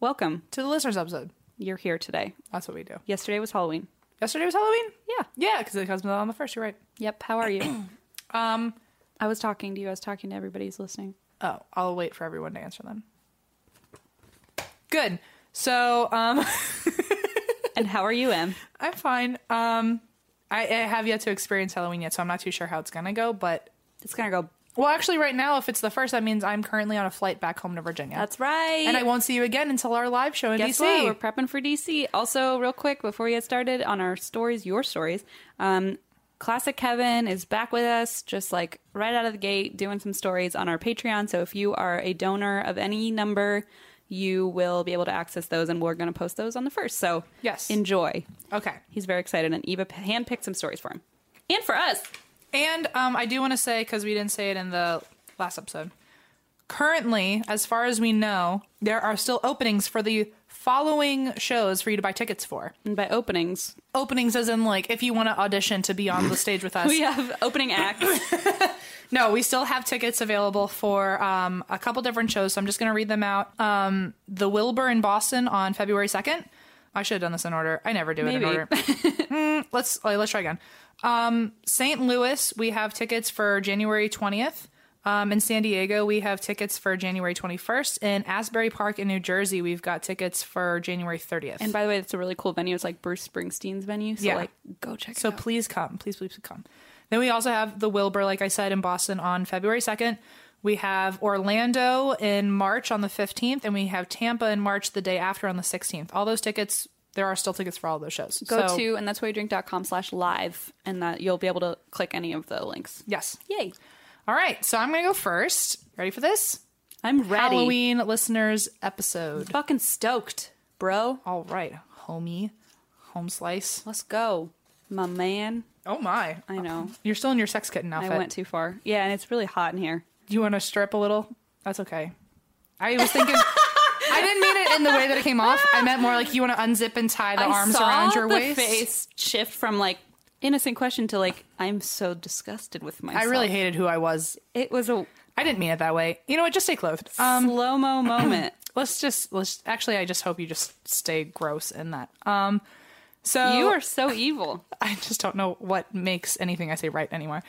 Welcome. To the listeners episode. You're here today. That's what we do. Yesterday was Halloween. Yesterday was Halloween? Yeah. Yeah, because it comes on the first. You're right. Yep. How are you? Um, I was talking to you. I was talking to everybody who's listening. oh, I'll wait for everyone to answer then. Good. So, um, And how are you, Em? I'm fine. Um, I, I have yet to experience Halloween yet, so I'm not too sure how it's gonna go. But It's gonna go. Well, actually, right now, if it's the first, that means I'm currently on a flight back home to Virginia. That's right. and I won't see you again until our live show in Guess DC. what? We're prepping for DC. Also, real quick before we get started on our stories, your stories. Um, Classic Kevin is back with us, just like right out of the gate, doing some stories on our Patreon. So if you are a donor of any number, you will be able to access those, and we're going to post those on the first. So Yes. enjoy. okay. He's very excited, and Eva handpicked some stories for him and for us. And um, I do want to say, because we didn't say it in the last episode, currently, as far as we know, there are still openings for the following shows for you to buy tickets for. And by openings, Openings, as in, like, if you want to audition to be on the stage with us. we have opening acts. No, we still have tickets available for um, a couple different shows. So I'm just going to read them out. Um, the Wilbur in Boston on February 2nd. I should have done this in order. I never do it in order. Hmm, let's let's try again. Um, St. Louis, we have tickets for January 20th. Um, in San Diego, we have tickets for January 21st. In Asbury Park in New Jersey, we've got tickets for January 30th. and by the way, it's a really cool venue. It's like Bruce Springsteen's venue. So Yeah. like, go check So it out. So, please come. Please, please, please come. Then we also have the Wilbur, like I said, in Boston on February 2nd. We have Orlando in March on the 15th, and we have Tampa in March the day after on the 16th. All those tickets, there are still tickets for all those shows. Go So, to and that's why you drink.com slash live and that you'll be able to click any of the links. Yes. Yay. All right. So I'm to go first. Ready for this? I'm ready. Halloween listeners episode. Fucking stoked, bro. All right. Homie. Home slice. Let's go. My man. Oh, my. I know. You're still in your sex kitten outfit. I went too far. Yeah, and it's really hot in here. Do you want to strip a little? That's okay. I was thinking. I didn't mean it in the way that it came off. I meant more like you want to unzip and tie the I arms saw around your the waist. face shift from like innocent question to like I'm so disgusted with myself. I really hated who I was. it was a I didn't mean it that way. You know what? Just stay clothed. Um, slow mo moment. let's just let's actually. I just hope you just stay gross in that. Um, so you are so evil. I just don't know what makes anything I say right anymore.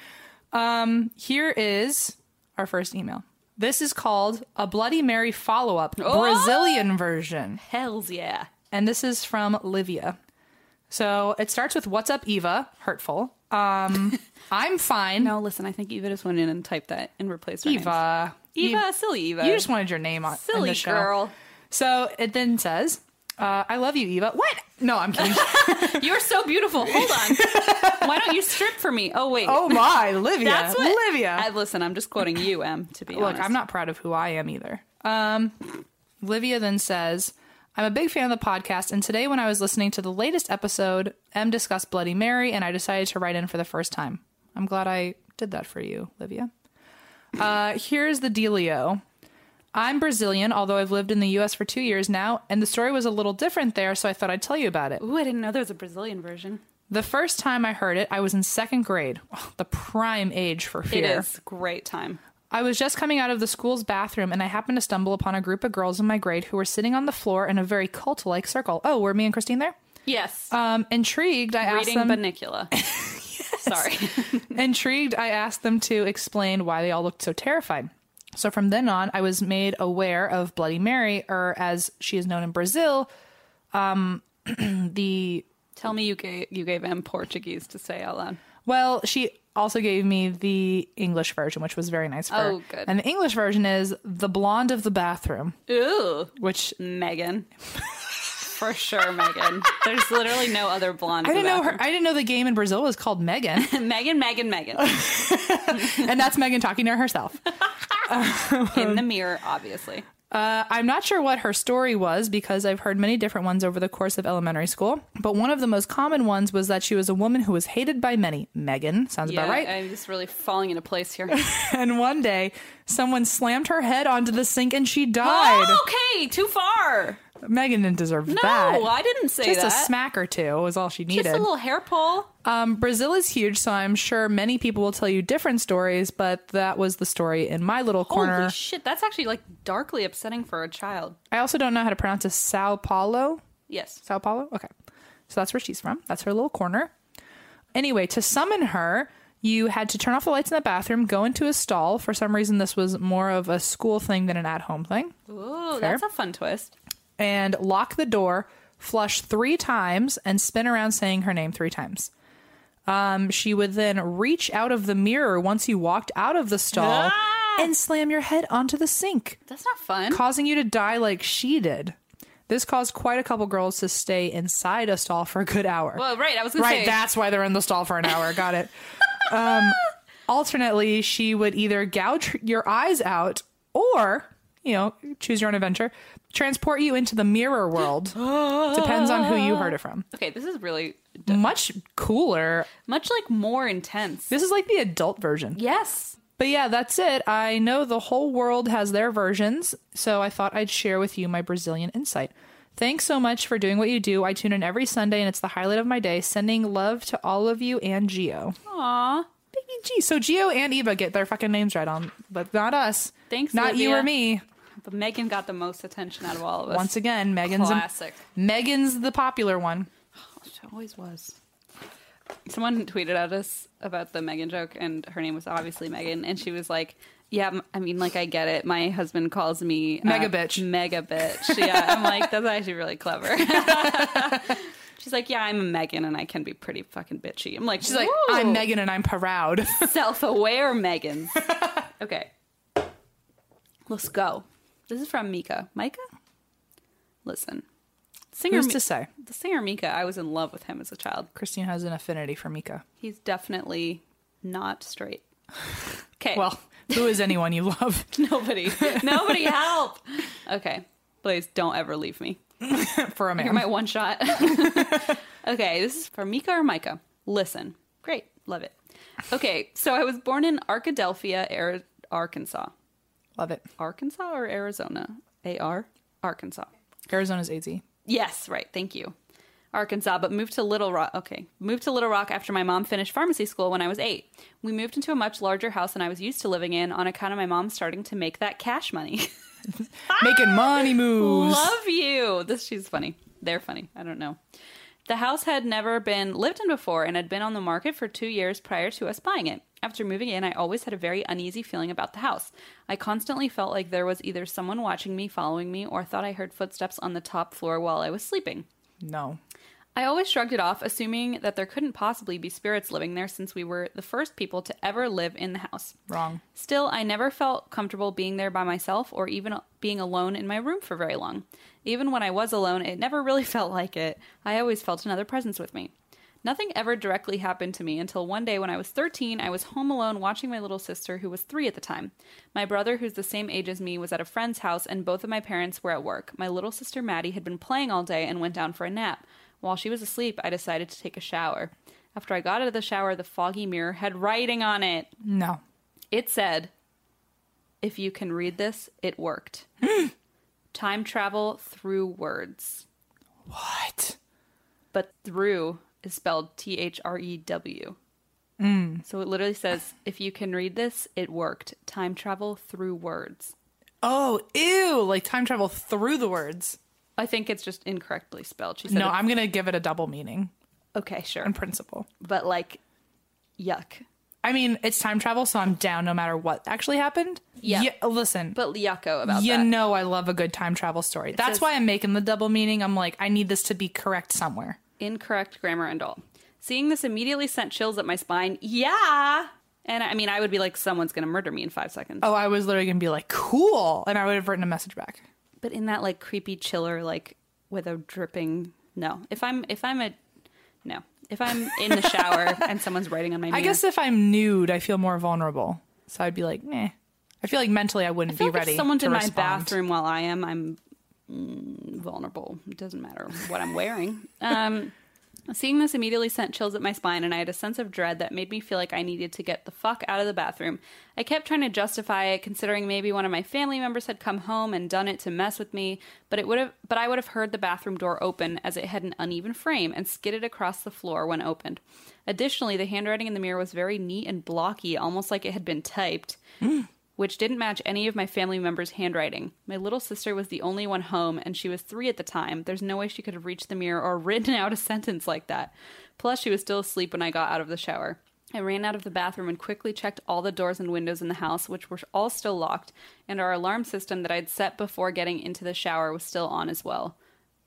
Um, here is our first email. This is called a Bloody Mary follow up Oh! Brazilian version. Hells yeah. and this is from Livia. So it starts with "What's up, Eva?" Hurtful. Um, I'm fine. No, listen, I think Eva just went in and typed that and replaced her names. Eva. Eva, silly Eva. you just wanted your name on silly the show. girl. So it then says, Uh, I love you, Eva. What? No, I'm kidding. You're so beautiful. Hold on. Why don't you strip for me? Oh wait. oh my, Livia. That's what. Livia. I, listen, I'm just quoting you, Em. To be Look, honest, I'm not proud of who I am either. Um, Livia then says, I'm a big fan of the podcast, and today when I was listening to the latest episode, M discussed Bloody Mary, and I decided to write in for the first time. I'm glad I did that for you, Livia. Uh, here's the dealio. I'm Brazilian, although I've lived in the US for two years now, and the story was a little different there, so I thought I'd tell you about it. Ooh, I didn't know there was a Brazilian version. The first time I heard it, I was in second grade, the prime age for fear. It is great time. I was just coming out of the school's bathroom and I happened to stumble upon a group of girls in my grade who were sitting on the floor in a very cult like circle. Oh, were me and Christine there? Yes. Um, intrigued, I asked Reading them. Banicula. Sorry. intrigued, I asked them to explain why they all looked so terrified. So from then on, I was made aware of Bloody Mary, or as she is known in Brazil, um, the Tell me you gave you gave M Portuguese to say out loud. Well, she also gave me the English version, which was very nice for her. Oh, good. And the English version is the blonde of the bathroom, Ooh, which Megan. For sure, Megan. There's literally no other blonde. I didn't know her. I didn't know the game in Brazil was called Megan, Megan, Megan, Megan. and that's Megan talking to herself. In the mirror, obviously. Uh, I'm not sure what her story was because I've heard many different ones over the course of elementary school. But one of the most common ones was that she was a woman who was hated by many. Megan sounds Yeah, about right. I'm just really falling into place here. and one day, someone slammed her head onto the sink and she died. Oh, okay, too far. Megan didn't deserve No, that. No, I didn't say Just that. Just a smack or two was all she needed. Just a little hair pull. Um, Brazil is huge, so I'm sure many people will tell you different stories, but that was the story in my little corner. Holy shit, that's actually like darkly upsetting for a child. I also don't know how to pronounce it. Sao Paulo? Yes. Sao Paulo? Okay. So that's where she's from. That's her little corner. Anyway, to summon her, you had to turn off the lights in the bathroom, go into a stall. For some reason, this was more of a school thing than an at home thing. Ooh, Fair. that's a fun twist. And lock the door, flush three times, and spin around saying her name three times. Um, she would then reach out of the mirror once you walked out of the stall Ah! and slam your head onto the sink. That's not fun. causing you to die like she did. This caused quite a couple girls to stay inside a stall for a good hour. well, right, I was gonna right, say that's why they're in the stall for an hour. Got it. Um, alternately, she would either gouge your eyes out or, you know, choose your own adventure, transport you into the mirror world. Depends on who you heard it from. Okay, this is really Much cooler. much like more intense. This is like the adult version. Yes. But yeah, that's it. I know the whole world has their versions, so I thought I'd share with you my Brazilian insight. Thanks so much for doing what you do. I tune in every Sunday and it's the highlight of my day. Sending love to all of you and Geo. Aw. Baby G. So Geo and Eva get their fucking names right on, but not us. Thanks, Not you or me. But Megan got the most attention out of all of us. Once again, Megan's Classic. Megan's the popular one. She always was. Someone tweeted at us about the Megan joke, and her name was obviously Megan, and she was like, "Yeah, I mean, like, I get it. My husband calls me uh, Mega bitch." mega bitch." Yeah, I'm like, that's actually really clever. She's like, "Yeah, I'm a Megan, and I can be pretty fucking bitchy." I'm like, She's like, I'm Megan and I'm proud. self-aware Megans." okay, let's go. This is from Mika. Micah, listen, singer. Who's Mi- to say? the singer Mika, I was in love with him as a child. Christine has an affinity for Mika. He's definitely not straight. Okay. Well, who is anyone you love? nobody. Nobody help. Okay. Please don't ever leave me. for a man. You're my one shot. okay, this is for Mika or Micah. Listen. Great. Love it. Okay, so I was born in Arkadelphia, Arkansas. Love it. Arkansas or Arizona? AR? Arkansas. Arizona's AZ. Yes, right. Thank you. Arkansas, but moved to Little Rock. Okay. Moved to Little Rock after my mom finished pharmacy school when I was eight. We moved into a much larger house than I was used to living in on account of my mom starting to make that cash money. Making money moves. Love you. This she's funny. They're funny. I don't know. The house had never been lived in before and had been on the market for two years prior to us buying it. After moving in, I always had a very uneasy feeling about the house. I constantly felt like there was either someone watching me, following me, or thought I heard footsteps on the top floor while I was sleeping. No. I always shrugged it off, assuming that there couldn't possibly be spirits living there since we were the first people to ever live in the house. Wrong. Still, I never felt comfortable being there by myself or even being alone in my room for very long. Even when I was alone, it never really felt like it. I always felt another presence with me. Nothing ever directly happened to me until one day when I was 13, I was home alone watching my little sister, who was three at the time. My brother, who's the same age as me, was at a friend's house, and both of my parents were at work. My little sister Maddie had been playing all day and went down for a nap. While she was asleep, I decided to take a shower. After I got out of the shower, the foggy mirror had writing on it. No. It said, If you can read this, it worked. Time travel through words. What? But through is spelled T H R E W. Mm. So it literally says, If you can read this, it worked. Time travel through words. Oh, ew! Like time travel through the words. I think it's just incorrectly spelled. She said, No, it- I'm gonna give it a double meaning okay, sure. in principle. But like, yuck. I mean, it's time travel, so I'm down no matter what actually happened. Yeah. listen, But yucko about you that. know I love a good time travel story. That's says- why I'm making the double meaning. I'm like, I need this to be correct somewhere. Incorrect grammar and all. Seeing this immediately sent chills up my spine. Yeah. And I mean, I would be like, someone's going to murder me in five seconds. Oh, I was literally gonna be like, cool, and I would have written a message back. But in that like creepy chiller, like with a dripping. No. If I'm, if I'm a, no. If I'm in the shower and someone's writing on my mirror. I guess if I'm nude, I feel more vulnerable, so I'd be like, meh. I feel like mentally I wouldn't I be like ready. if someone's to in my bathroom while I am, I'm mm, vulnerable. It doesn't matter what I'm wearing. Um, seeing this immediately sent chills up my spine, and I had a sense of dread that made me feel like I needed to get the fuck out of the bathroom. I kept trying to justify it, considering maybe one of my family members had come home and done it to mess with me. But it would have, but I would have heard the bathroom door open as it had an uneven frame and skidded across the floor when opened. Additionally, the handwriting in the mirror was very neat and blocky, almost like it had been typed mm. Which didn't match any of my family members' handwriting. My little sister was the only one home, and she was three at the time. There's no way she could have reached the mirror or written out a sentence like that. Plus, she was still asleep when I got out of the shower. I ran out of the bathroom and quickly checked all the doors and windows in the house, which were all still locked, and our alarm system that I'd set before getting into the shower was still on as well.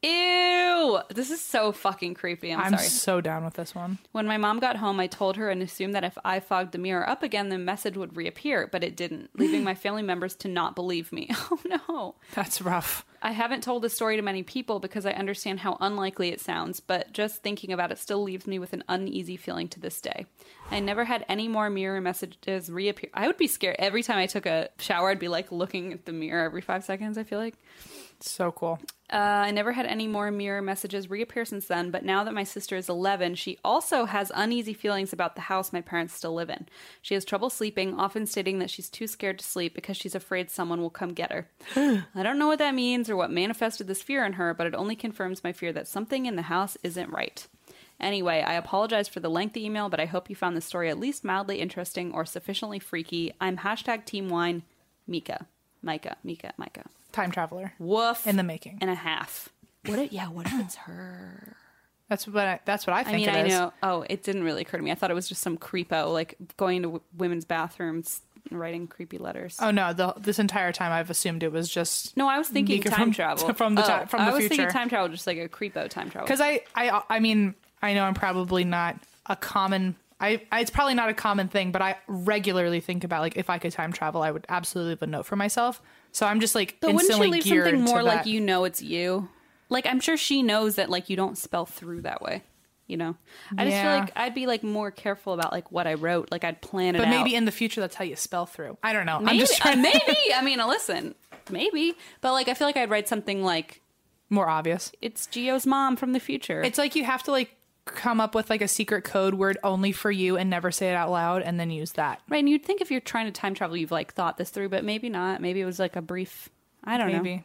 Ew! This is so fucking creepy. I'm, I'm sorry. so down with this one. When my mom got home, I told her and assumed that if I fogged the mirror up again, the message would reappear, but it didn't, leaving my family members to not believe me. Oh no. That's rough. I haven't told the story to many people because I understand how unlikely it sounds, but just thinking about it still leaves me with an uneasy feeling to this day. I never had any more mirror messages reappear. I would be scared every time I took a shower. I'd be like looking at the mirror every five seconds. I feel like. So cool. Uh, I never had any more mirror messages reappear since then, but now that my sister is 11, she also has uneasy feelings about the house my parents still live in. She has trouble sleeping, often stating that she's too scared to sleep because she's afraid someone will come get her. I don't know what that means or what manifested this fear in her, but it only confirms my fear that something in the house isn't right. Anyway, I apologize for the lengthy email, but I hope you found the story at least mildly interesting or sufficiently freaky. I'm hashtag Team Wine, Mika. Micah, Mika, Micah. Time traveler Woof. in the making. and a half. What if, yeah, what if it's her? That's what I, that's what I think I think mean, it I is. know. Oh, it didn't really occur to me. I thought it was just some creepo, like going to w- women's bathrooms and writing creepy letters. Oh no, the, this entire time I've assumed it was just no, I was thinking Mika time from- travel from the oh, ti- from I the was thinking future. time travel, just like a creepo time travel. because I, I I mean I know I'm probably not a common I, I it's probably not a common thing, but I regularly think about like if I could time travel, I would absolutely leave a note for myself. So I'm just like But wouldn't you leave something more like you know it's you? Like I'm sure she knows that like you don't spell through that way. You know, I just feel like I'd be like more careful about like what I wrote. Like I'd plan it But out. maybe in the future, that's how you spell through. I don't know. I'm maybe, just trying uh, maybe. I mean, listen, maybe. But like I feel like I'd write something like more obvious. it's Geo's mom from the future. It's like you have to like come up with like a secret code word only for you and never say it out loud and then use that. right. And you'd think if you're trying to time travel, you've like thought this through, but maybe not. Maybe it was like a brief. I don't know. Maybe.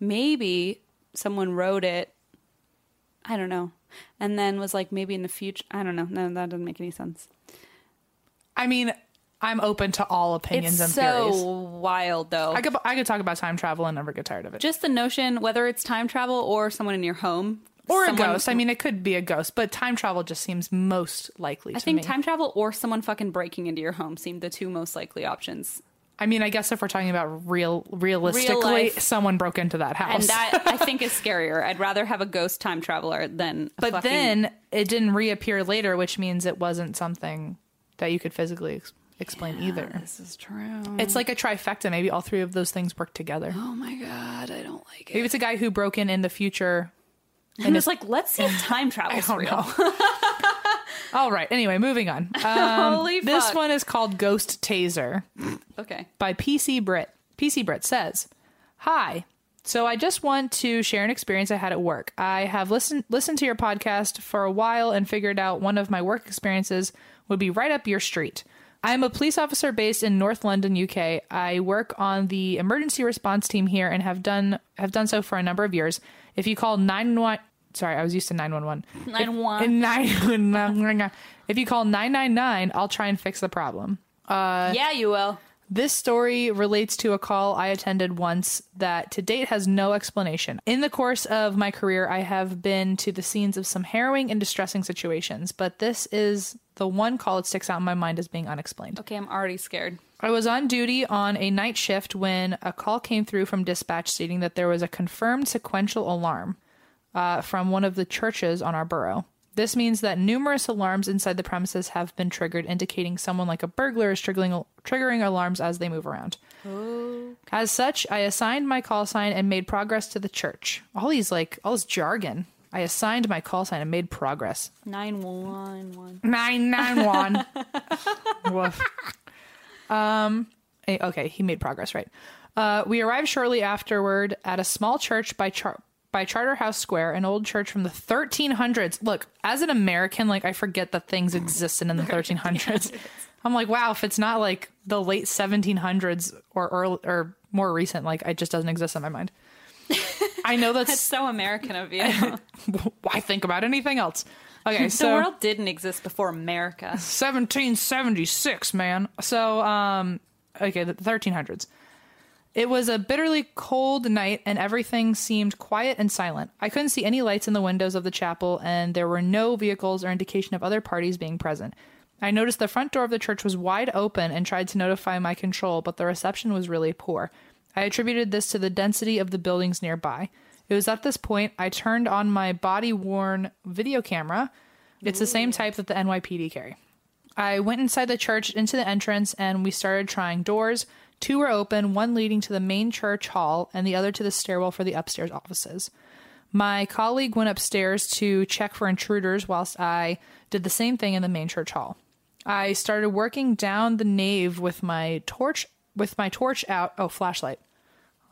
Maybe someone wrote it. I don't know, and then was like maybe in the future. I don't know. No, that doesn't make any sense. I mean, I'm open to all opinions It's and so theories. wild, though. I could I could talk about time travel and never get tired of it. Just the notion, whether it's time travel or someone in your home, or a ghost. I mean, it could be a ghost, but time travel just seems most likely I think me. time travel or someone fucking breaking into your home seemed the two most likely options. I mean, I guess if we're talking about real, realistically, life. someone broke into that house. And that I think is scarier. I'd rather have a ghost time traveler than. A but fucking- then it didn't reappear later, which means it wasn't something that you could physically ex- explain either. This is true. It's like a trifecta. Maybe all three of those things work together. oh my god, I don't like it. Maybe it's a guy who broke in in the future. And it's like, let's see if time travel's don't real. All right. Anyway, moving on. Um, Holy this fuck. one is called Ghost Taser. Okay. by PC Brit. PC Brit says, "Hi. So I just want to share an experience I had at work. I have listened listened to your podcast for a while and figured out one of my work experiences would be right up your street. I am a police officer based in North London, UK. I work on the emergency response team here and have done have done so for a number of years. If you call 911 Sorry, I was used to 911. Nine one. Nine, if you call 999, I'll try and fix the problem. Uh, yeah, you will. This story relates to a call I attended once that to date has no explanation. In the course of my career, I have been to the scenes of some harrowing and distressing situations, but this is the one call that sticks out in my mind as being unexplained. Okay, I'm already scared. I was on duty on a night shift when a call came through from dispatch stating that there was a confirmed sequential alarm uh, from one of the churches on our borough. This means that numerous alarms inside the premises have been triggered, indicating someone like a burglar is triggering, triggering alarms as they move around. As such, I assigned my call sign and made progress to the church. All these, like, all this jargon. I assigned my call sign and made progress. Nine one one. 991. Woof. Um, eh, okay, he made progress, right? Uh, we arrived shortly afterward at a small church by char- by Charterhouse Square, an old church from the 1300s. Look, as an American, like I forget that things existed in the 1300s. I'm like, wow, if it's not like the late 1700s or early, or more recent, like it just doesn't exist in my mind. I know That's that's so American of you. why think about anything else. Okay, so the world didn't exist before America. 1776, man. So, um, okay, the 1300s. It was a bitterly cold night, and everything seemed quiet and silent. I couldn't see any lights in the windows of the chapel, and there were no vehicles or indication of other parties being present. I noticed the front door of the church was wide open and tried to notify my control, but the reception was really poor. I attributed this to the density of the buildings nearby. It was at this point I turned on my body worn video camera. It's the same type that the NYPD carry. I went inside the church into the entrance and we started trying doors. Two were open, one leading to the main church hall and the other to the stairwell for the upstairs offices. My colleague went upstairs to check for intruders whilst I did the same thing in the main church hall. I started working down the nave with my torch with my torch out. Oh, flashlight.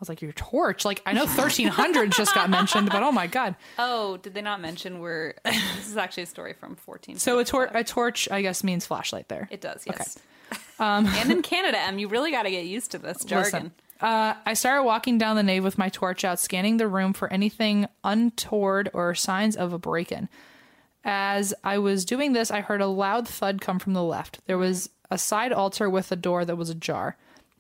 I was like, your torch? Like I know 1300 just got mentioned, but oh my god. Oh, did they not mention we're this is actually a story from 14. So a, tor- a torch, I guess, means flashlight there. It does, yes. and in Canada, Em, you really got to get used to this jargon. Listen, uh, I started walking down the nave with my torch out, scanning the room for anything untoward or signs of a break in. As I was doing this, I heard a loud thud come from the left. There was a side altar with a door that was ajar.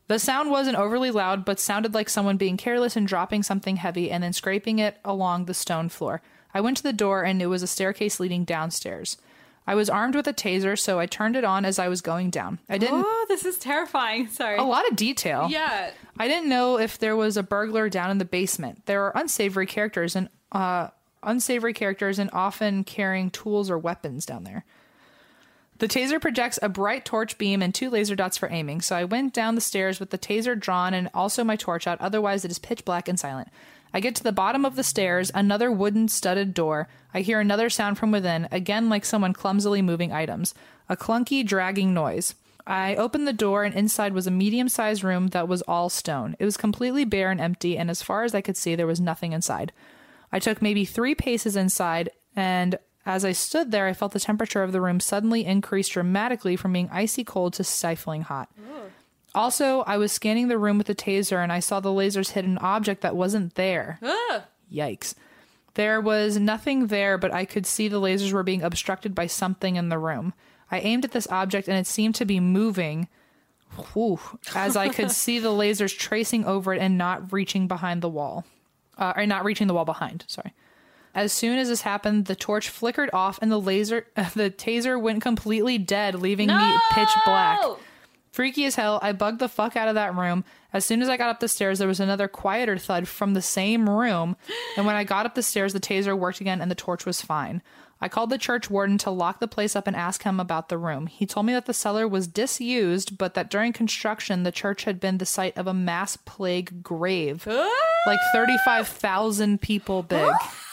The sound wasn't overly loud, but sounded like someone being careless and dropping something heavy and then scraping it along the stone floor. I went to the door and it was a staircase leading downstairs. I was armed with a taser, so I turned it on as I was going down. I didn't. Oh, this is terrifying. Sorry. A lot of detail. Yeah. I didn't know if there was a burglar down in the basement. There are unsavory characters and uh, unsavory characters and often carrying tools or weapons down there. The taser projects a bright torch beam and two laser dots for aiming, so I went down the stairs with the taser drawn and also my torch out, otherwise, it is pitch black and silent. I get to the bottom of the stairs, another wooden studded door. I hear another sound from within, again like someone clumsily moving items. A clunky, dragging noise. I opened the door, and inside was a medium sized room that was all stone. It was completely bare and empty, and as far as I could see, there was nothing inside. I took maybe three paces inside, and as I stood there, I felt the temperature of the room suddenly increase dramatically from being icy cold to stifling hot. Also, I was scanning the room with the taser and I saw the lasers hit an object that wasn't there. Yikes. There was nothing there, but I could see the lasers were being obstructed by something in the room. I aimed at this object and it seemed to be moving. Whew, as I could see the lasers tracing over it and not reaching behind the wall. Uh, or not reaching the wall behind, sorry. As soon as this happened, the torch flickered off and the laser, the taser went completely dead, leaving me pitch black. Freaky as hell, I bugged the fuck out of that room. As soon as I got up the stairs, there was another quieter thud from the same room. And when I got up the stairs, the taser worked again and the torch was fine. I called the church warden to lock the place up and ask him about the room. He told me that the cellar was disused, but that during construction, the church had been the site of a mass plague grave, like 35,000 people big.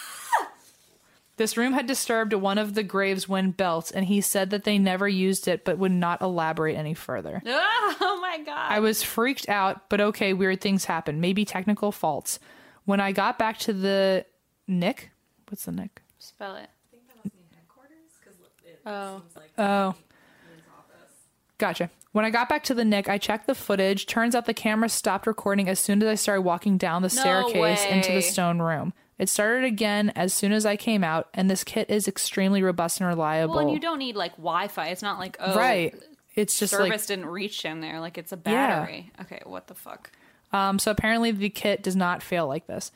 This room had disturbed one of the graves when built, and he said that they never used it but would not elaborate any further. Oh my god. I was freaked out, but okay, weird things happen. Maybe technical faults. When I got back to the Nick, what's the Nick? Spell it. Oh. oh. Gotcha. When I got back to the Nick, I checked the footage. Turns out the camera stopped recording as soon as I started walking down the staircase into the stone room. It started again as soon as I came out, and this kit is extremely robust and reliable. Well, and you don't need like Wi-Fi. It's not like oh, right. It's just service like didn't reach in there. Like it's a Yeah. battery. Okay, what the fuck? Um, so apparently the kit does not fail like this.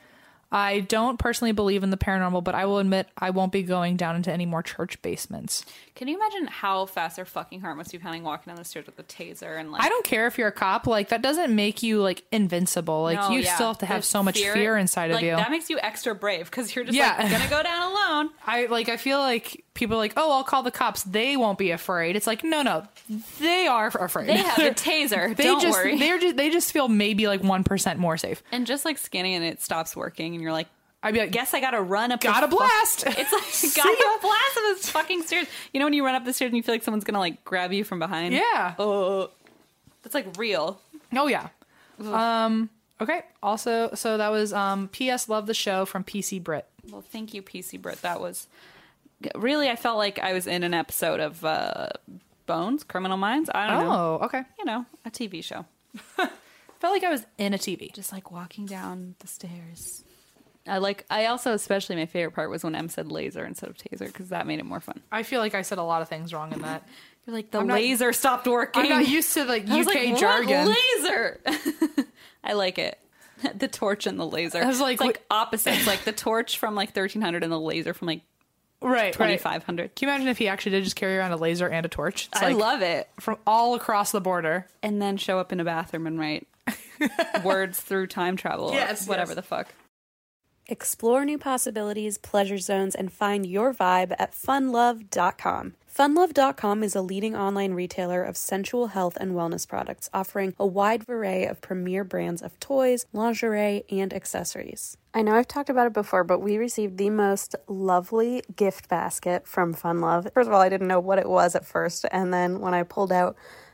I don't personally believe in the paranormal, but I will admit I won't be going down into any more church basements. Can you imagine how fast their fucking heart must be pounding walking down the stairs with a taser and like I don't care if you're a cop, like that doesn't make you like invincible. Like No, you yeah. still have to have so much fear, inside like, of you. That makes you extra brave because you're just Yeah. like gonna go down alone. I like I feel like people are like, "Oh, I'll call the cops. They won't be afraid." It's like, "No, no. They are afraid. They have a taser. they don't just worry. they're just they just feel maybe like 1% more safe." and just like scanning and it stops working, and you're like, I'd be like, guess I gotta run up. the Gotta fu- blast. It's like gotta ya. blast up this fucking stairs. You know when you run up the stairs and you feel like someone's gonna like grab you from behind. Yeah. Oh, that's like real. Oh yeah. Um okay. Also, so that was um PS love the show from PC Brit. Well, thank you, PC Brit. That was really. I felt like I was in an episode of uh, Bones, Criminal Minds. I don't know. Oh, okay. You know, a TV show. Felt like I was in a TV. Just like walking down the stairs. I like. I also especially my favorite part was when M said laser instead of taser because that made it more fun. I feel like I said a lot of things wrong in that. You're like the I'm not- laser stopped working. I'm not used to like I UK like, what? jargon. Laser. I like it. The torch and the laser. I was like, it's like opposites. like the torch from like 1300 and the laser from like right, right. 2500. Can you imagine if he actually did just carry around a laser and a torch? It's I like love it. from all across the border. and then show up in a bathroom and write words through time travel or Yes, whatever yes. the fuck. Explore new possibilities, pleasure zones, and find your vibe at funlove.com. Funlove.com is a leading online retailer of sensual health and wellness products, offering a wide array of premier brands of toys, lingerie, and accessories. I know I've talked about it before, but we received the most lovely gift basket from Funlove. First of all, I didn't know what it was at first, and then when I pulled out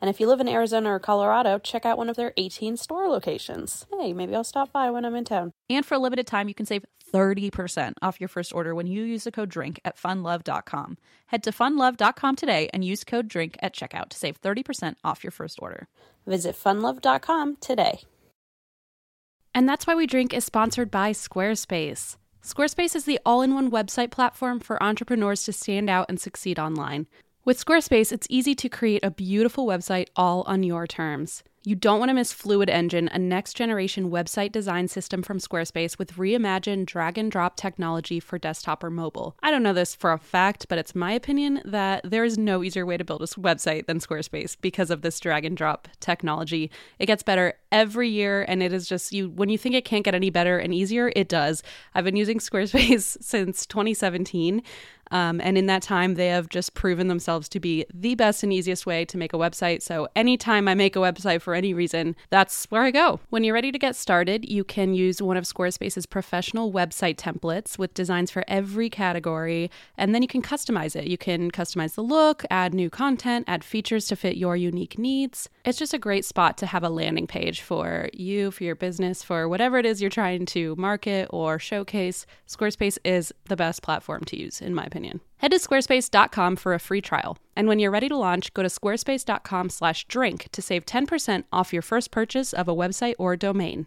And if you live in Arizona or Colorado, check out one of their 18 store locations. Hey, maybe I'll stop by when I'm in town. And for a limited time, you can save 30% off your first order when you use the code DRINK at funlove.com. Head to funlove.com today and use code DRINK at checkout to save 30% off your first order. Visit funlove.com today. And that's why we drink is sponsored by Squarespace. Squarespace is the all in one website platform for entrepreneurs to stand out and succeed online. With Squarespace, it's easy to create a beautiful website all on your terms. You don't want to miss Fluid Engine, a next generation website design system from Squarespace with reimagined drag and drop technology for desktop or mobile. I don't know this for a fact, but it's my opinion that there is no easier way to build a website than Squarespace because of this drag and drop technology. It gets better every year, and it is just you when you think it can't get any better and easier, it does. I've been using Squarespace since 2017. Um, and in that time, they have just proven themselves to be the best and easiest way to make a website. So, anytime I make a website for any reason, that's where I go. When you're ready to get started, you can use one of Squarespace's professional website templates with designs for every category, and then you can customize it. You can customize the look, add new content, add features to fit your unique needs. It's just a great spot to have a landing page for you, for your business, for whatever it is you're trying to market or showcase. Squarespace is the best platform to use, in my opinion. Opinion. Head to squarespace.com for a free trial. And when you're ready to launch, go to squarespace.com/drink to save 10% off your first purchase of a website or domain.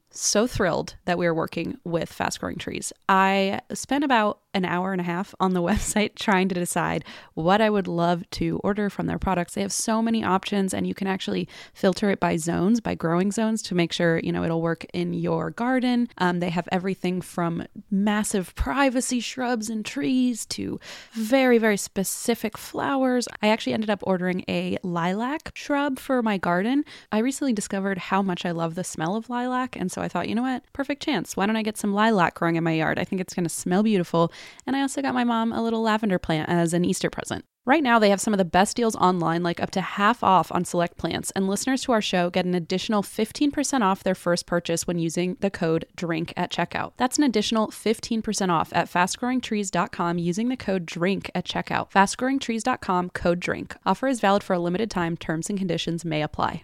so thrilled that we are working with Fast Growing Trees. I spent about an hour and a half on the website trying to decide what I would love to order from their products. They have so many options and you can actually filter it by zones, by growing zones to make sure, you know, it'll work in your garden. Um, they have everything from massive privacy shrubs and trees to very, very specific flowers. I actually ended up ordering a lilac shrub for my garden. I recently discovered how much I love the smell of lilac. And so I thought, you know what? Perfect chance. Why don't I get some lilac growing in my yard? I think it's going to smell beautiful and I also got my mom a little lavender plant as an Easter present. Right now, they have some of the best deals online, like up to half off on select plants, and listeners to our show get an additional 15% off their first purchase when using the code DRINK at checkout. That's an additional 15% off at fastgrowingtrees.com using the code DRINK at checkout. Fastgrowingtrees.com code DRINK. Offer is valid for a limited time. Terms and conditions may apply.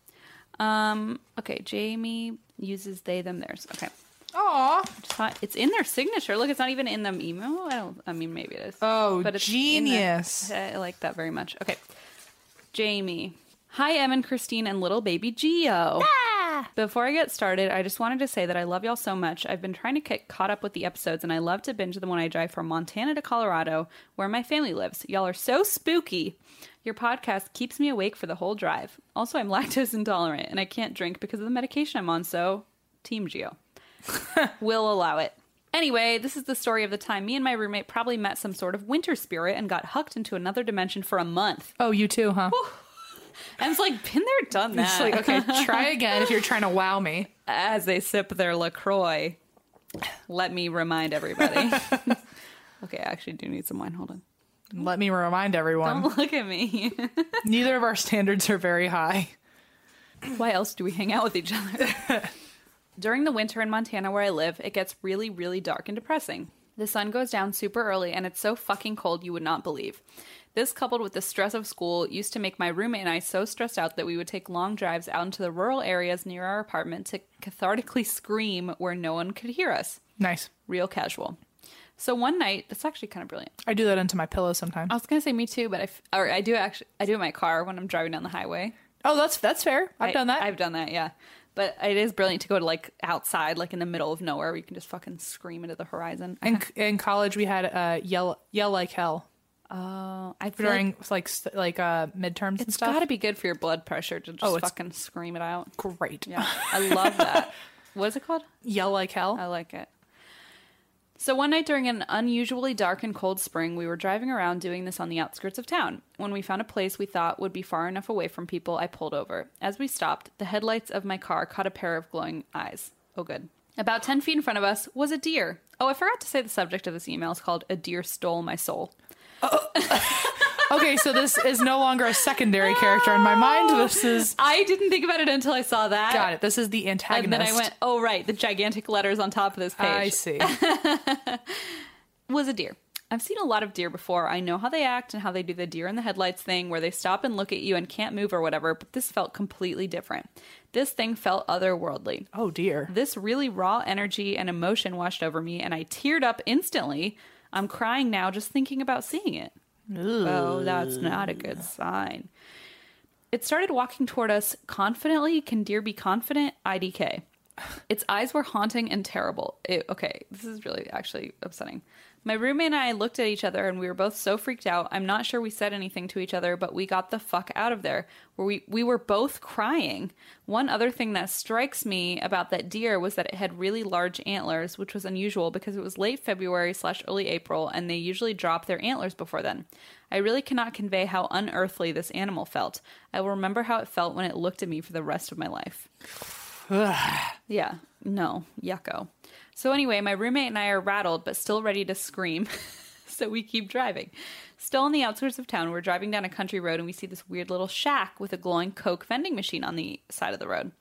Um, okay, Jamie uses they, them, theirs. Okay. Aw. It's in their signature. Look, it's not even in the email. I don't. I mean, maybe it is. Oh, but it's genius. I like that very much. Okay, Jamie. Hi, Em and Christine and little baby Geo. Before I get started, I just wanted to say that I love y'all so much. I've been trying to get caught up with the episodes, and I love to binge them when I drive from Montana to Colorado, where my family lives. Y'all are so spooky. Your podcast keeps me awake for the whole drive. Also, I'm lactose intolerant, and I can't drink because of the medication I'm on, so Team Geo will allow it. Anyway, this is the story of the time me and my roommate probably met some sort of winter spirit and got hucked into another dimension for a month. Oh, you too, huh? And it's like, been there, done that. It's like, okay, try again if you're trying to wow me. As they sip their LaCroix, let me remind everybody. okay, I actually do need some wine. Hold on. Let me remind everyone, Don't look at me. neither of our standards are very high. Why else do we hang out with each other? During the winter in Montana where I live, it gets really, really dark and depressing. The sun goes down super early and it's so fucking cold you would not believe. This, coupled with the stress of school, used to make my roommate and I so stressed out that we would take long drives out into the rural areas near our apartment to cathartically scream where no one could hear us. Nice. Real casual. So one night, that's actually kind of brilliant. I do that into my pillow sometimes. I was gonna say me too, but I, f- or I do actually, I do it in my car when I'm driving down the highway. Oh, that's that's fair. I've I- done that. I've done that, yeah. But it is brilliant to go to like outside, like in the middle of nowhere, where you can just fucking scream into the horizon. in, in college, we had uh, yell yell like hell Oh, I feel like during like st- like uh, midterms and it's stuff. got to be good for your blood pressure to just Oh, fucking scream it out. great. Yeah, I love that. what is it called? Yell like hell. I like it. So one night during an unusually dark and cold spring, we were driving around doing this on the outskirts of town. When we found a place we thought would be far enough away from people, I pulled over. As we stopped, the headlights of my car caught a pair of glowing eyes. Oh, good. About 10 feet in front of us was a deer. Oh, I forgot to say the subject of this email is called A Deer Stole My Soul. Okay, so this is no longer a secondary character in my mind. This is I didn't think about it until I saw that. got it. This is the antagonist. And then I went, oh, right, the gigantic letters on top of this page. I see. was a deer. I've seen a lot of deer before. I know how they act and how they do the deer in the headlights thing where they stop and look at you and can't move or whatever, but this felt completely different. This thing felt otherworldly. Oh dear. This really raw energy and emotion washed over me, and I teared up instantly. I'm crying now just thinking about seeing it. Oh, that's not a good sign. It started walking toward us confidently. Can deer be confident? IDK. Its eyes were haunting and terrible. It, okay, this is really actually upsetting. My roommate and I looked at each other and we were both so freaked out. I'm not sure we said anything to each other, but we got the fuck out of there. Where we we were both crying. One other thing that strikes me about that deer was that it had really large antlers, which was unusual because it was late February slash early April, and they usually drop their antlers before then. I really cannot convey how unearthly this animal felt. I will remember how it felt when it looked at me for the rest of my life. Yeah, no, yucko. So, anyway, my roommate and I are rattled, but still ready to scream. so, we keep driving. Still on the outskirts of town, we're driving down a country road and we see this weird little shack with a glowing Coke vending machine on the side of the road.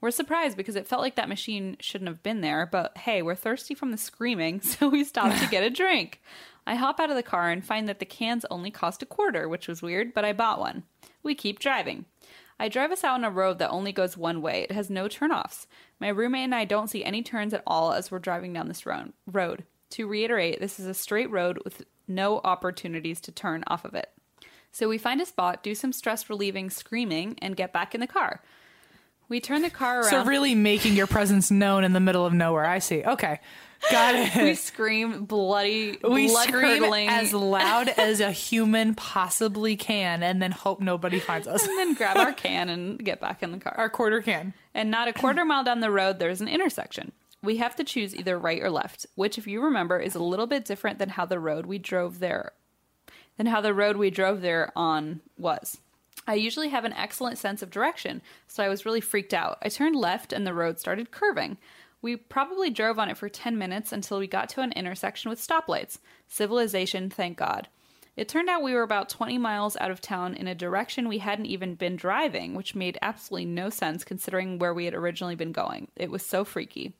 We're surprised because it felt like that machine shouldn't have been there, but hey, we're thirsty from the screaming, so we stop to get a drink. I hop out of the car and find that the cans only cost a quarter, which was weird, but I bought one. We keep driving. I drive us out on a road that only goes one way. It has no turnoffs. My roommate and I don't see any turns at all as we're driving down this road. To reiterate, this is a straight road with no opportunities to turn off of it. So we find a spot, do some stress relieving screaming, and get back in the car. We turn the car around. So really making your presence known in the middle of nowhere. I see. Okay. Got it. we scream bloody, We blood scream curdling, as loud as a human possibly can and then hope nobody finds us. and then grab our can and get back in the car. Our quarter can. And not a quarter mile down the road, there's an intersection. We have to choose either right or left, which, if you remember, is a little bit different than how the road we drove there, than how the road we drove there on was. I usually have an excellent sense of direction, so I was really freaked out. I turned left and the road started curving. We probably drove on it for 10 minutes until we got to an intersection with stoplights. Civilization, thank God. It turned out we were about 20 miles out of town in a direction we hadn't even been driving, which made absolutely no sense considering where we had originally been going. It was so freaky.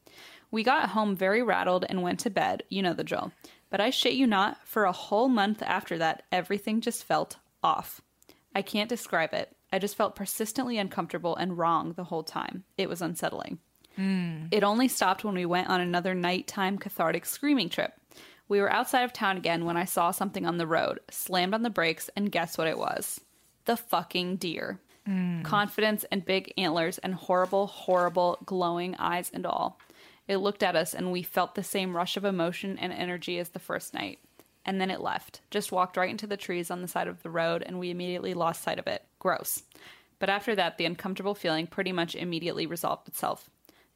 We got home very rattled and went to bed, you know the drill. But I shit you not, for a whole month after that, everything just felt off. I can't describe it. I just felt persistently uncomfortable and wrong the whole time. It was unsettling. Mm. It only stopped when we went on another nighttime cathartic screaming trip. We were outside of town again when I saw something on the road, slammed on the brakes, and guess what it was? The fucking deer. Mm. Confidence and big antlers and horrible, horrible, glowing eyes and all. It looked at us and we felt the same rush of emotion and energy as the first night. And then it left, just walked right into the trees on the side of the road, and we immediately lost sight of it. Gross. But after that, the uncomfortable feeling pretty much immediately resolved itself.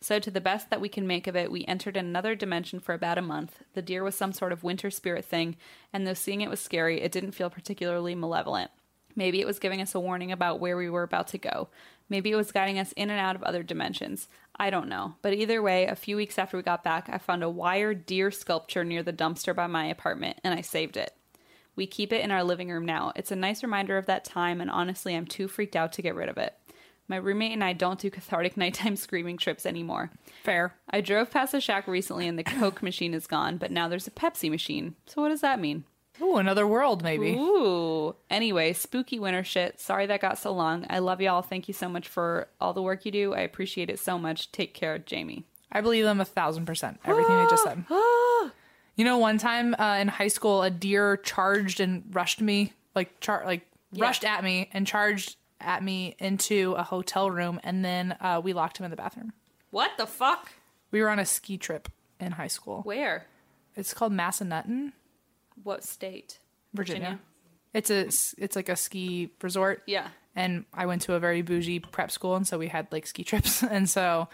So, to the best that we can make of it, we entered another dimension for about a month. The deer was some sort of winter spirit thing, and though seeing it was scary, it didn't feel particularly malevolent. Maybe it was giving us a warning about where we were about to go. Maybe it was guiding us in and out of other dimensions. I don't know. But either way, a few weeks after we got back, I found a wire deer sculpture near the dumpster by my apartment, and I saved it. We keep it in our living room now. It's a nice reminder of that time, and honestly, I'm too freaked out to get rid of it. My roommate and I don't do cathartic nighttime screaming trips anymore. Fair. I drove past a shack recently and the Coke machine is gone, but now there's a Pepsi machine. So what does that mean? Ooh, another world maybe. Ooh. Anyway, spooky winter shit. Sorry that got so long. I love y'all. Thank you so much for all the work you do. I appreciate it so much. Take care, Jamie. I believe them a thousand percent. Everything they just said. You know, one time uh, in high school, a deer charged and rushed me, like char- like rushed at me and charged at me into a hotel room, and then uh, we locked him in the bathroom. What the fuck? We were on a ski trip in high school. Where? It's called Massanutten, What state? Virginia. It's a it's like a ski resort. Yeah. and I went to a very bougie prep school, and so we had like ski trips, and so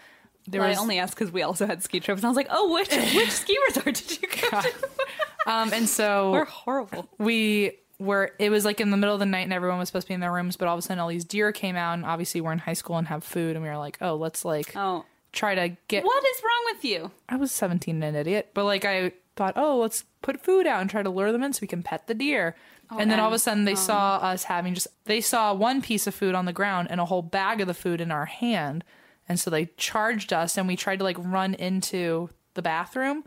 there Well, was I only asked because we also had ski trips. And I was like, oh, which which ski resort did you go to? um, and so We're horrible. we were it was like in the middle of the night and everyone was supposed to be in their rooms but all of a sudden all these deer came out and obviously we're in high school and have food and we were like oh let's like Oh, try to get what is wrong with you? i was 17 and an idiot but like i thought oh let's put food out and try to lure them in so we can pet the deer. Oh, and then all of a sudden they oh. saw us having just they saw one piece of food on the ground and a whole bag of the food in our hand and so they charged us and we tried to like run into the bathroom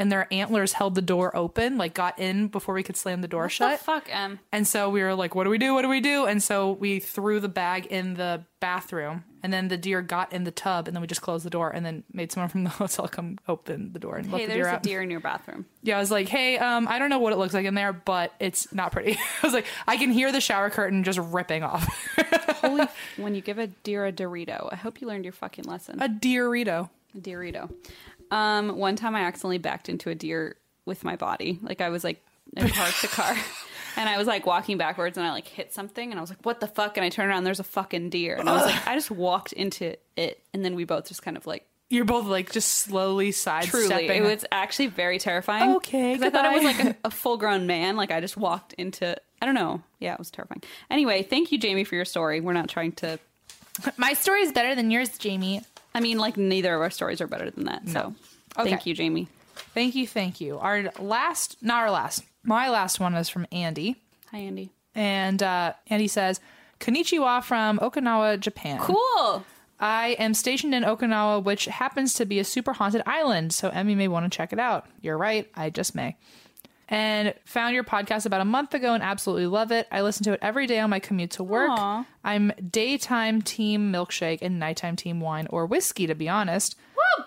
and their antlers held the door open like got in before we could slam the door What shut the fuck, Em? and so we were like, what do we do? What do we do? And so we threw the bag in the bathroom. And then the deer got in the tub. And then we just closed the door and then made someone from the hotel come open the door and let Hey, the there's deer a deer in your bathroom. Yeah, I was like, hey, um, I don't know what it looks like in there, but it's not pretty. I was like, I can hear the shower curtain just ripping off. Holy, when you give a deer a Dorito, I hope you learned your fucking lesson. a deerito. A Dorito. Um, one time I accidentally backed into a deer with my body. Like I was like, I parked the car. And I was like walking backwards and I like hit something and I was like, what the fuck? And I turned around there's a fucking deer. And I was like, I just walked into it. And then we both just kind of like, You're both like just slowly sidestepping. truly, it was actually very terrifying. Okay, because I thought it was like a, a full grown man. Like I just walked into, I don't know. Yeah, it was terrifying. Anyway, thank you, Jamie, for your story. We're not trying to, My story is better than yours, Jamie. I mean, like neither of our stories are better than that. So Okay. thank you, Jamie. Thank you, thank you. Our last, not our last, my last one is from Andy. Hi, Andy. And uh, Andy says, Konnichiwa from Okinawa, Japan. Cool. I am stationed in Okinawa, which happens to be a super haunted island, so Emmy may want to check it out. You're right, I just may. And found your podcast about a month ago and absolutely love it. I listen to it every day on my commute to work. Aw. I'm daytime team milkshake and nighttime team wine or whiskey, to be honest.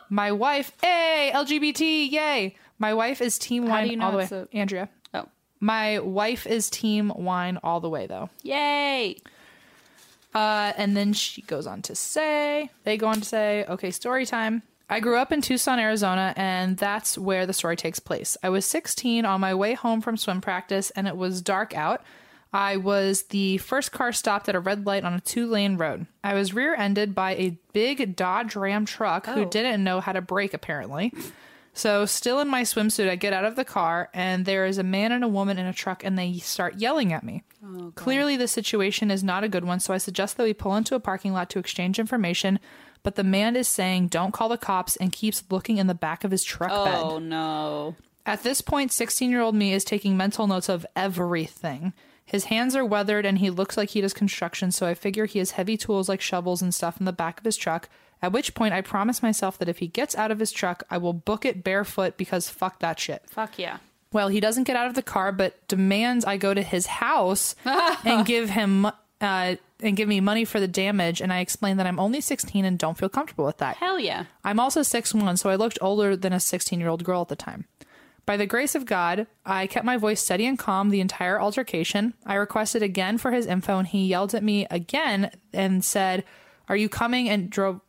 My wife, hey, LGBT, yay. My wife is team wine you know all the way. a- Andrea. Oh, My wife is team wine all the way, though. yay. Uh, and then she goes on to say, they go on to say, okay, story time. I grew up in Tucson, Arizona, and that's where the story takes place. I was 16 on my way home from swim practice, and it was dark out. I was the first car stopped at a red light on a two lane road. I was rear ended by a big Dodge Ram truck who Oh. didn't know how to brake, apparently. So, still in my swimsuit, I get out of the car, and there is a man and a woman in a truck, and they start yelling at me. Oh, Clearly, the situation is not a good one, so I suggest that we pull into a parking lot to exchange information. But the man is saying, don't call the cops, and keeps looking in the back of his truck bed. Oh no. At this point, 16 year old me is taking mental notes of everything. His hands are weathered and he looks like he does construction, so I figure he has heavy tools like shovels and stuff in the back of his truck. At which point, I promise myself that if he gets out of his truck, I will book it barefoot because fuck that shit. Fuck yeah. Well, he doesn't get out of the car, but demands I go to his house and give him uh, and give me money for the damage. And I explained that I'm only 16 and don't feel comfortable with that. Hell yeah. I'm also 6'1, so I looked older than a 16 year old girl at the time. By the grace of God, I kept my voice steady and calm the entire altercation. I requested again for his info, and he yelled at me again and said, "Are you coming?" and drove.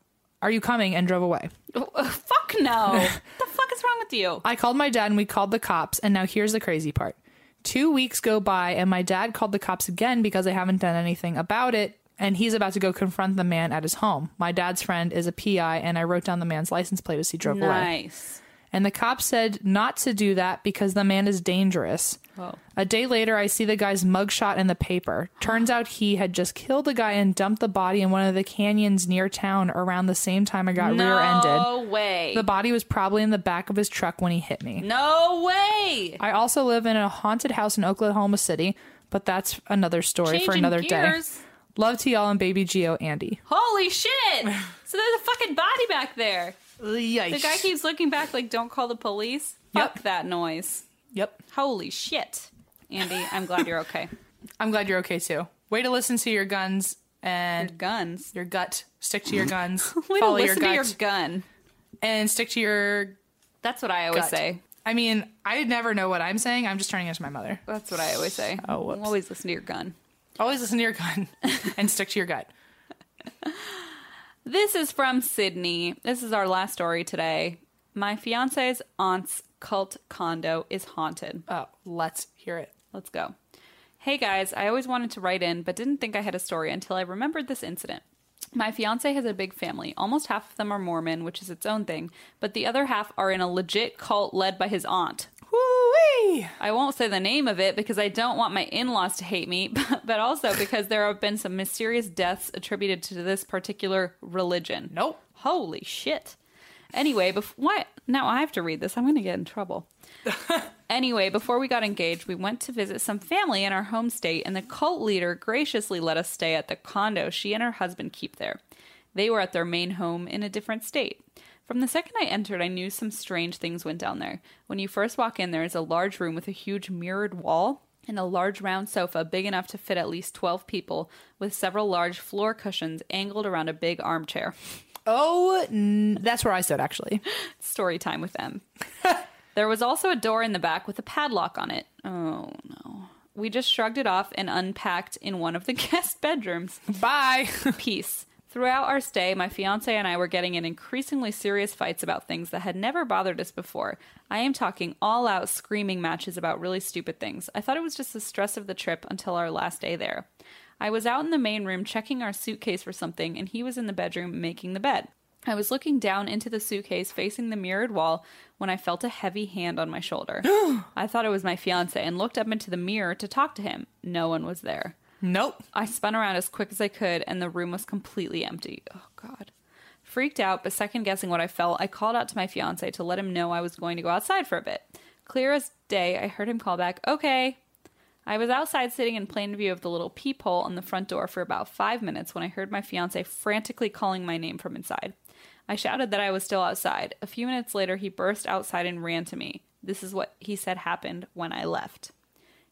Are you coming? and drove away. Oh, fuck no. what the fuck is wrong with you? I called my dad and we called the cops, and now here's the crazy part. Two weeks go by, and my dad called the cops again because they haven't done anything about it, and he's about to go confront the man at his home. My dad's friend is a PI, and I wrote down the man's license plate as he drove away. Nice. And the cop said not to do that because the man is dangerous. Oh. A day later, I see the guy's mugshot in the paper. Turns out he had just killed the guy and dumped the body in one of the canyons near town around the same time I got rear ended. No way. The body was probably in the back of his truck when he hit me. no way. I also live in a haunted house in Oklahoma City, but that's another story for Changing another day. gears. Love to y'all and baby Geo Andy. Holy shit. so there's a fucking body back there. The guy keeps looking back like, don't call the police. Yep. Fuck that noise. Yep. Holy shit. Andy, I'm glad you're okay. I'm glad you're okay too. Way to listen to your guns and Your guns. your gut. Stick to your guns. Way to Follow your listen gut. to your gun. and stick to your That's what I always gut. say. I mean, I never know what I'm saying. I'm just turning into my mother. That's what I always say. Oh, whoops. Always listen to your gun. Always listen to your gun and stick to your gut. This is from Sydney. This is our last story today. My fiance's aunt's cult condo is haunted. Oh, let's hear it. Let's go. Hey guys, I always wanted to write in, but didn't think I had a story until I remembered this incident. My fiance has a big family. Almost half of them are Mormon, which is its own thing, but the other half are in a legit cult led by his aunt. Woo-wee. I won't say the name of it because I don't want my in laws to hate me, but, but also because there have been some mysterious deaths attributed to this particular religion. Nope. Holy shit. Anyway, bef- what? Now I have to read this. I'm going to get in trouble. anyway, before we got engaged, we went to visit some family in our home state, and the cult leader graciously let us stay at the condo she and her husband keep there. They were at their main home in a different state. From the second I entered, I knew some strange things went down there. When you first walk in, there is a large room with a huge mirrored wall and a large round sofa big enough to fit at least 12 people, with several large floor cushions angled around a big armchair. Oh, n- that's where I stood actually. Story time with them. there was also a door in the back with a padlock on it. Oh no. We just shrugged it off and unpacked in one of the guest bedrooms. Bye. Peace. Throughout our stay, my fiance and I were getting in increasingly serious fights about things that had never bothered us before. I am talking all out screaming matches about really stupid things. I thought it was just the stress of the trip until our last day there. I was out in the main room checking our suitcase for something, and he was in the bedroom making the bed. I was looking down into the suitcase facing the mirrored wall when I felt a heavy hand on my shoulder. I thought it was my fiance and looked up into the mirror to talk to him. No one was there. Nope. I spun around as quick as I could, and the room was completely empty. Oh, God. Freaked out, but second guessing what I felt, I called out to my fiance to let him know I was going to go outside for a bit. Clear as day, I heard him call back, okay. I was outside sitting in plain view of the little peephole on the front door for about five minutes when I heard my fiance frantically calling my name from inside. I shouted that I was still outside. A few minutes later, he burst outside and ran to me. This is what he said happened when I left.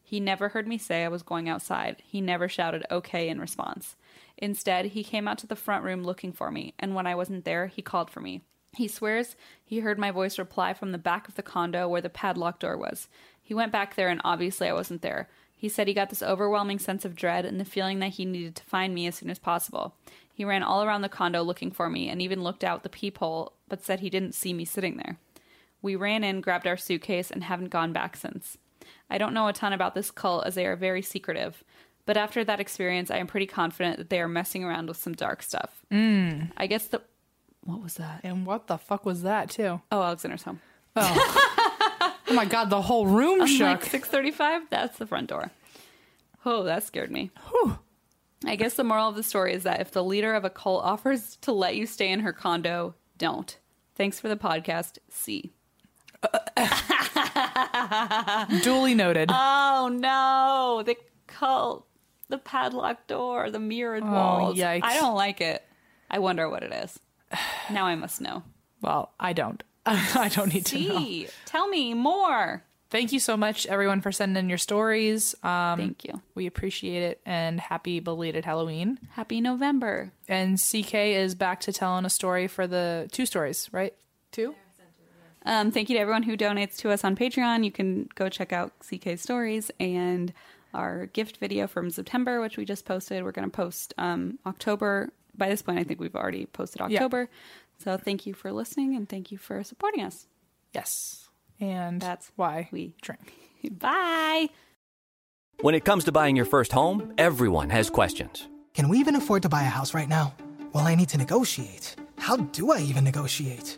He never heard me say I was going outside. He never shouted okay in response. Instead, he came out to the front room looking for me, and when I wasn't there, he called for me. He swears he heard my voice reply from the back of the condo where the padlock door was. He went back there, and obviously I wasn't there. He said he got this overwhelming sense of dread and the feeling that he needed to find me as soon as possible. He ran all around the condo looking for me and even looked out the peephole, but said he didn't see me sitting there. We ran in, grabbed our suitcase, and haven't gone back since. I don't know a ton about this cult as they are very secretive, but after that experience, I am pretty confident that they are messing around with some dark stuff. Mm. I guess the. What was that? And what the fuck was that too? Oh, Alexander's home. Oh my god, the whole room I'm shook. like 635. That's the front door. Oh, that scared me. I guess the moral of the story is that if the leader of a cult offers to let you stay in her condo, don't. Thanks for the podcast. C. Duly noted. Oh no, the cult, the padlock door, the mirrored walls. Oh, yikes. I don't like it. I wonder what it is. Now I must know. well, I don't. I don't need to know. Tell me more. Thank you so much, everyone, for sending in your stories. Um, Thank you. We appreciate it, and happy belated Halloween. Happy November. And CK is back to telling a story for the two stories, right? Two. Um, thank you to everyone who donates to us on Patreon. You can go check out CK Stories and our gift video from September, which we just posted. We're going to post um, October. By this point, I think we've already posted October. So thank you for listening and thank you for supporting us. Yes. And That's why we drink. Bye. When it comes to buying your first home, everyone has questions. Can we even afford to buy a house right now? Well, I need to negotiate. How do I even negotiate?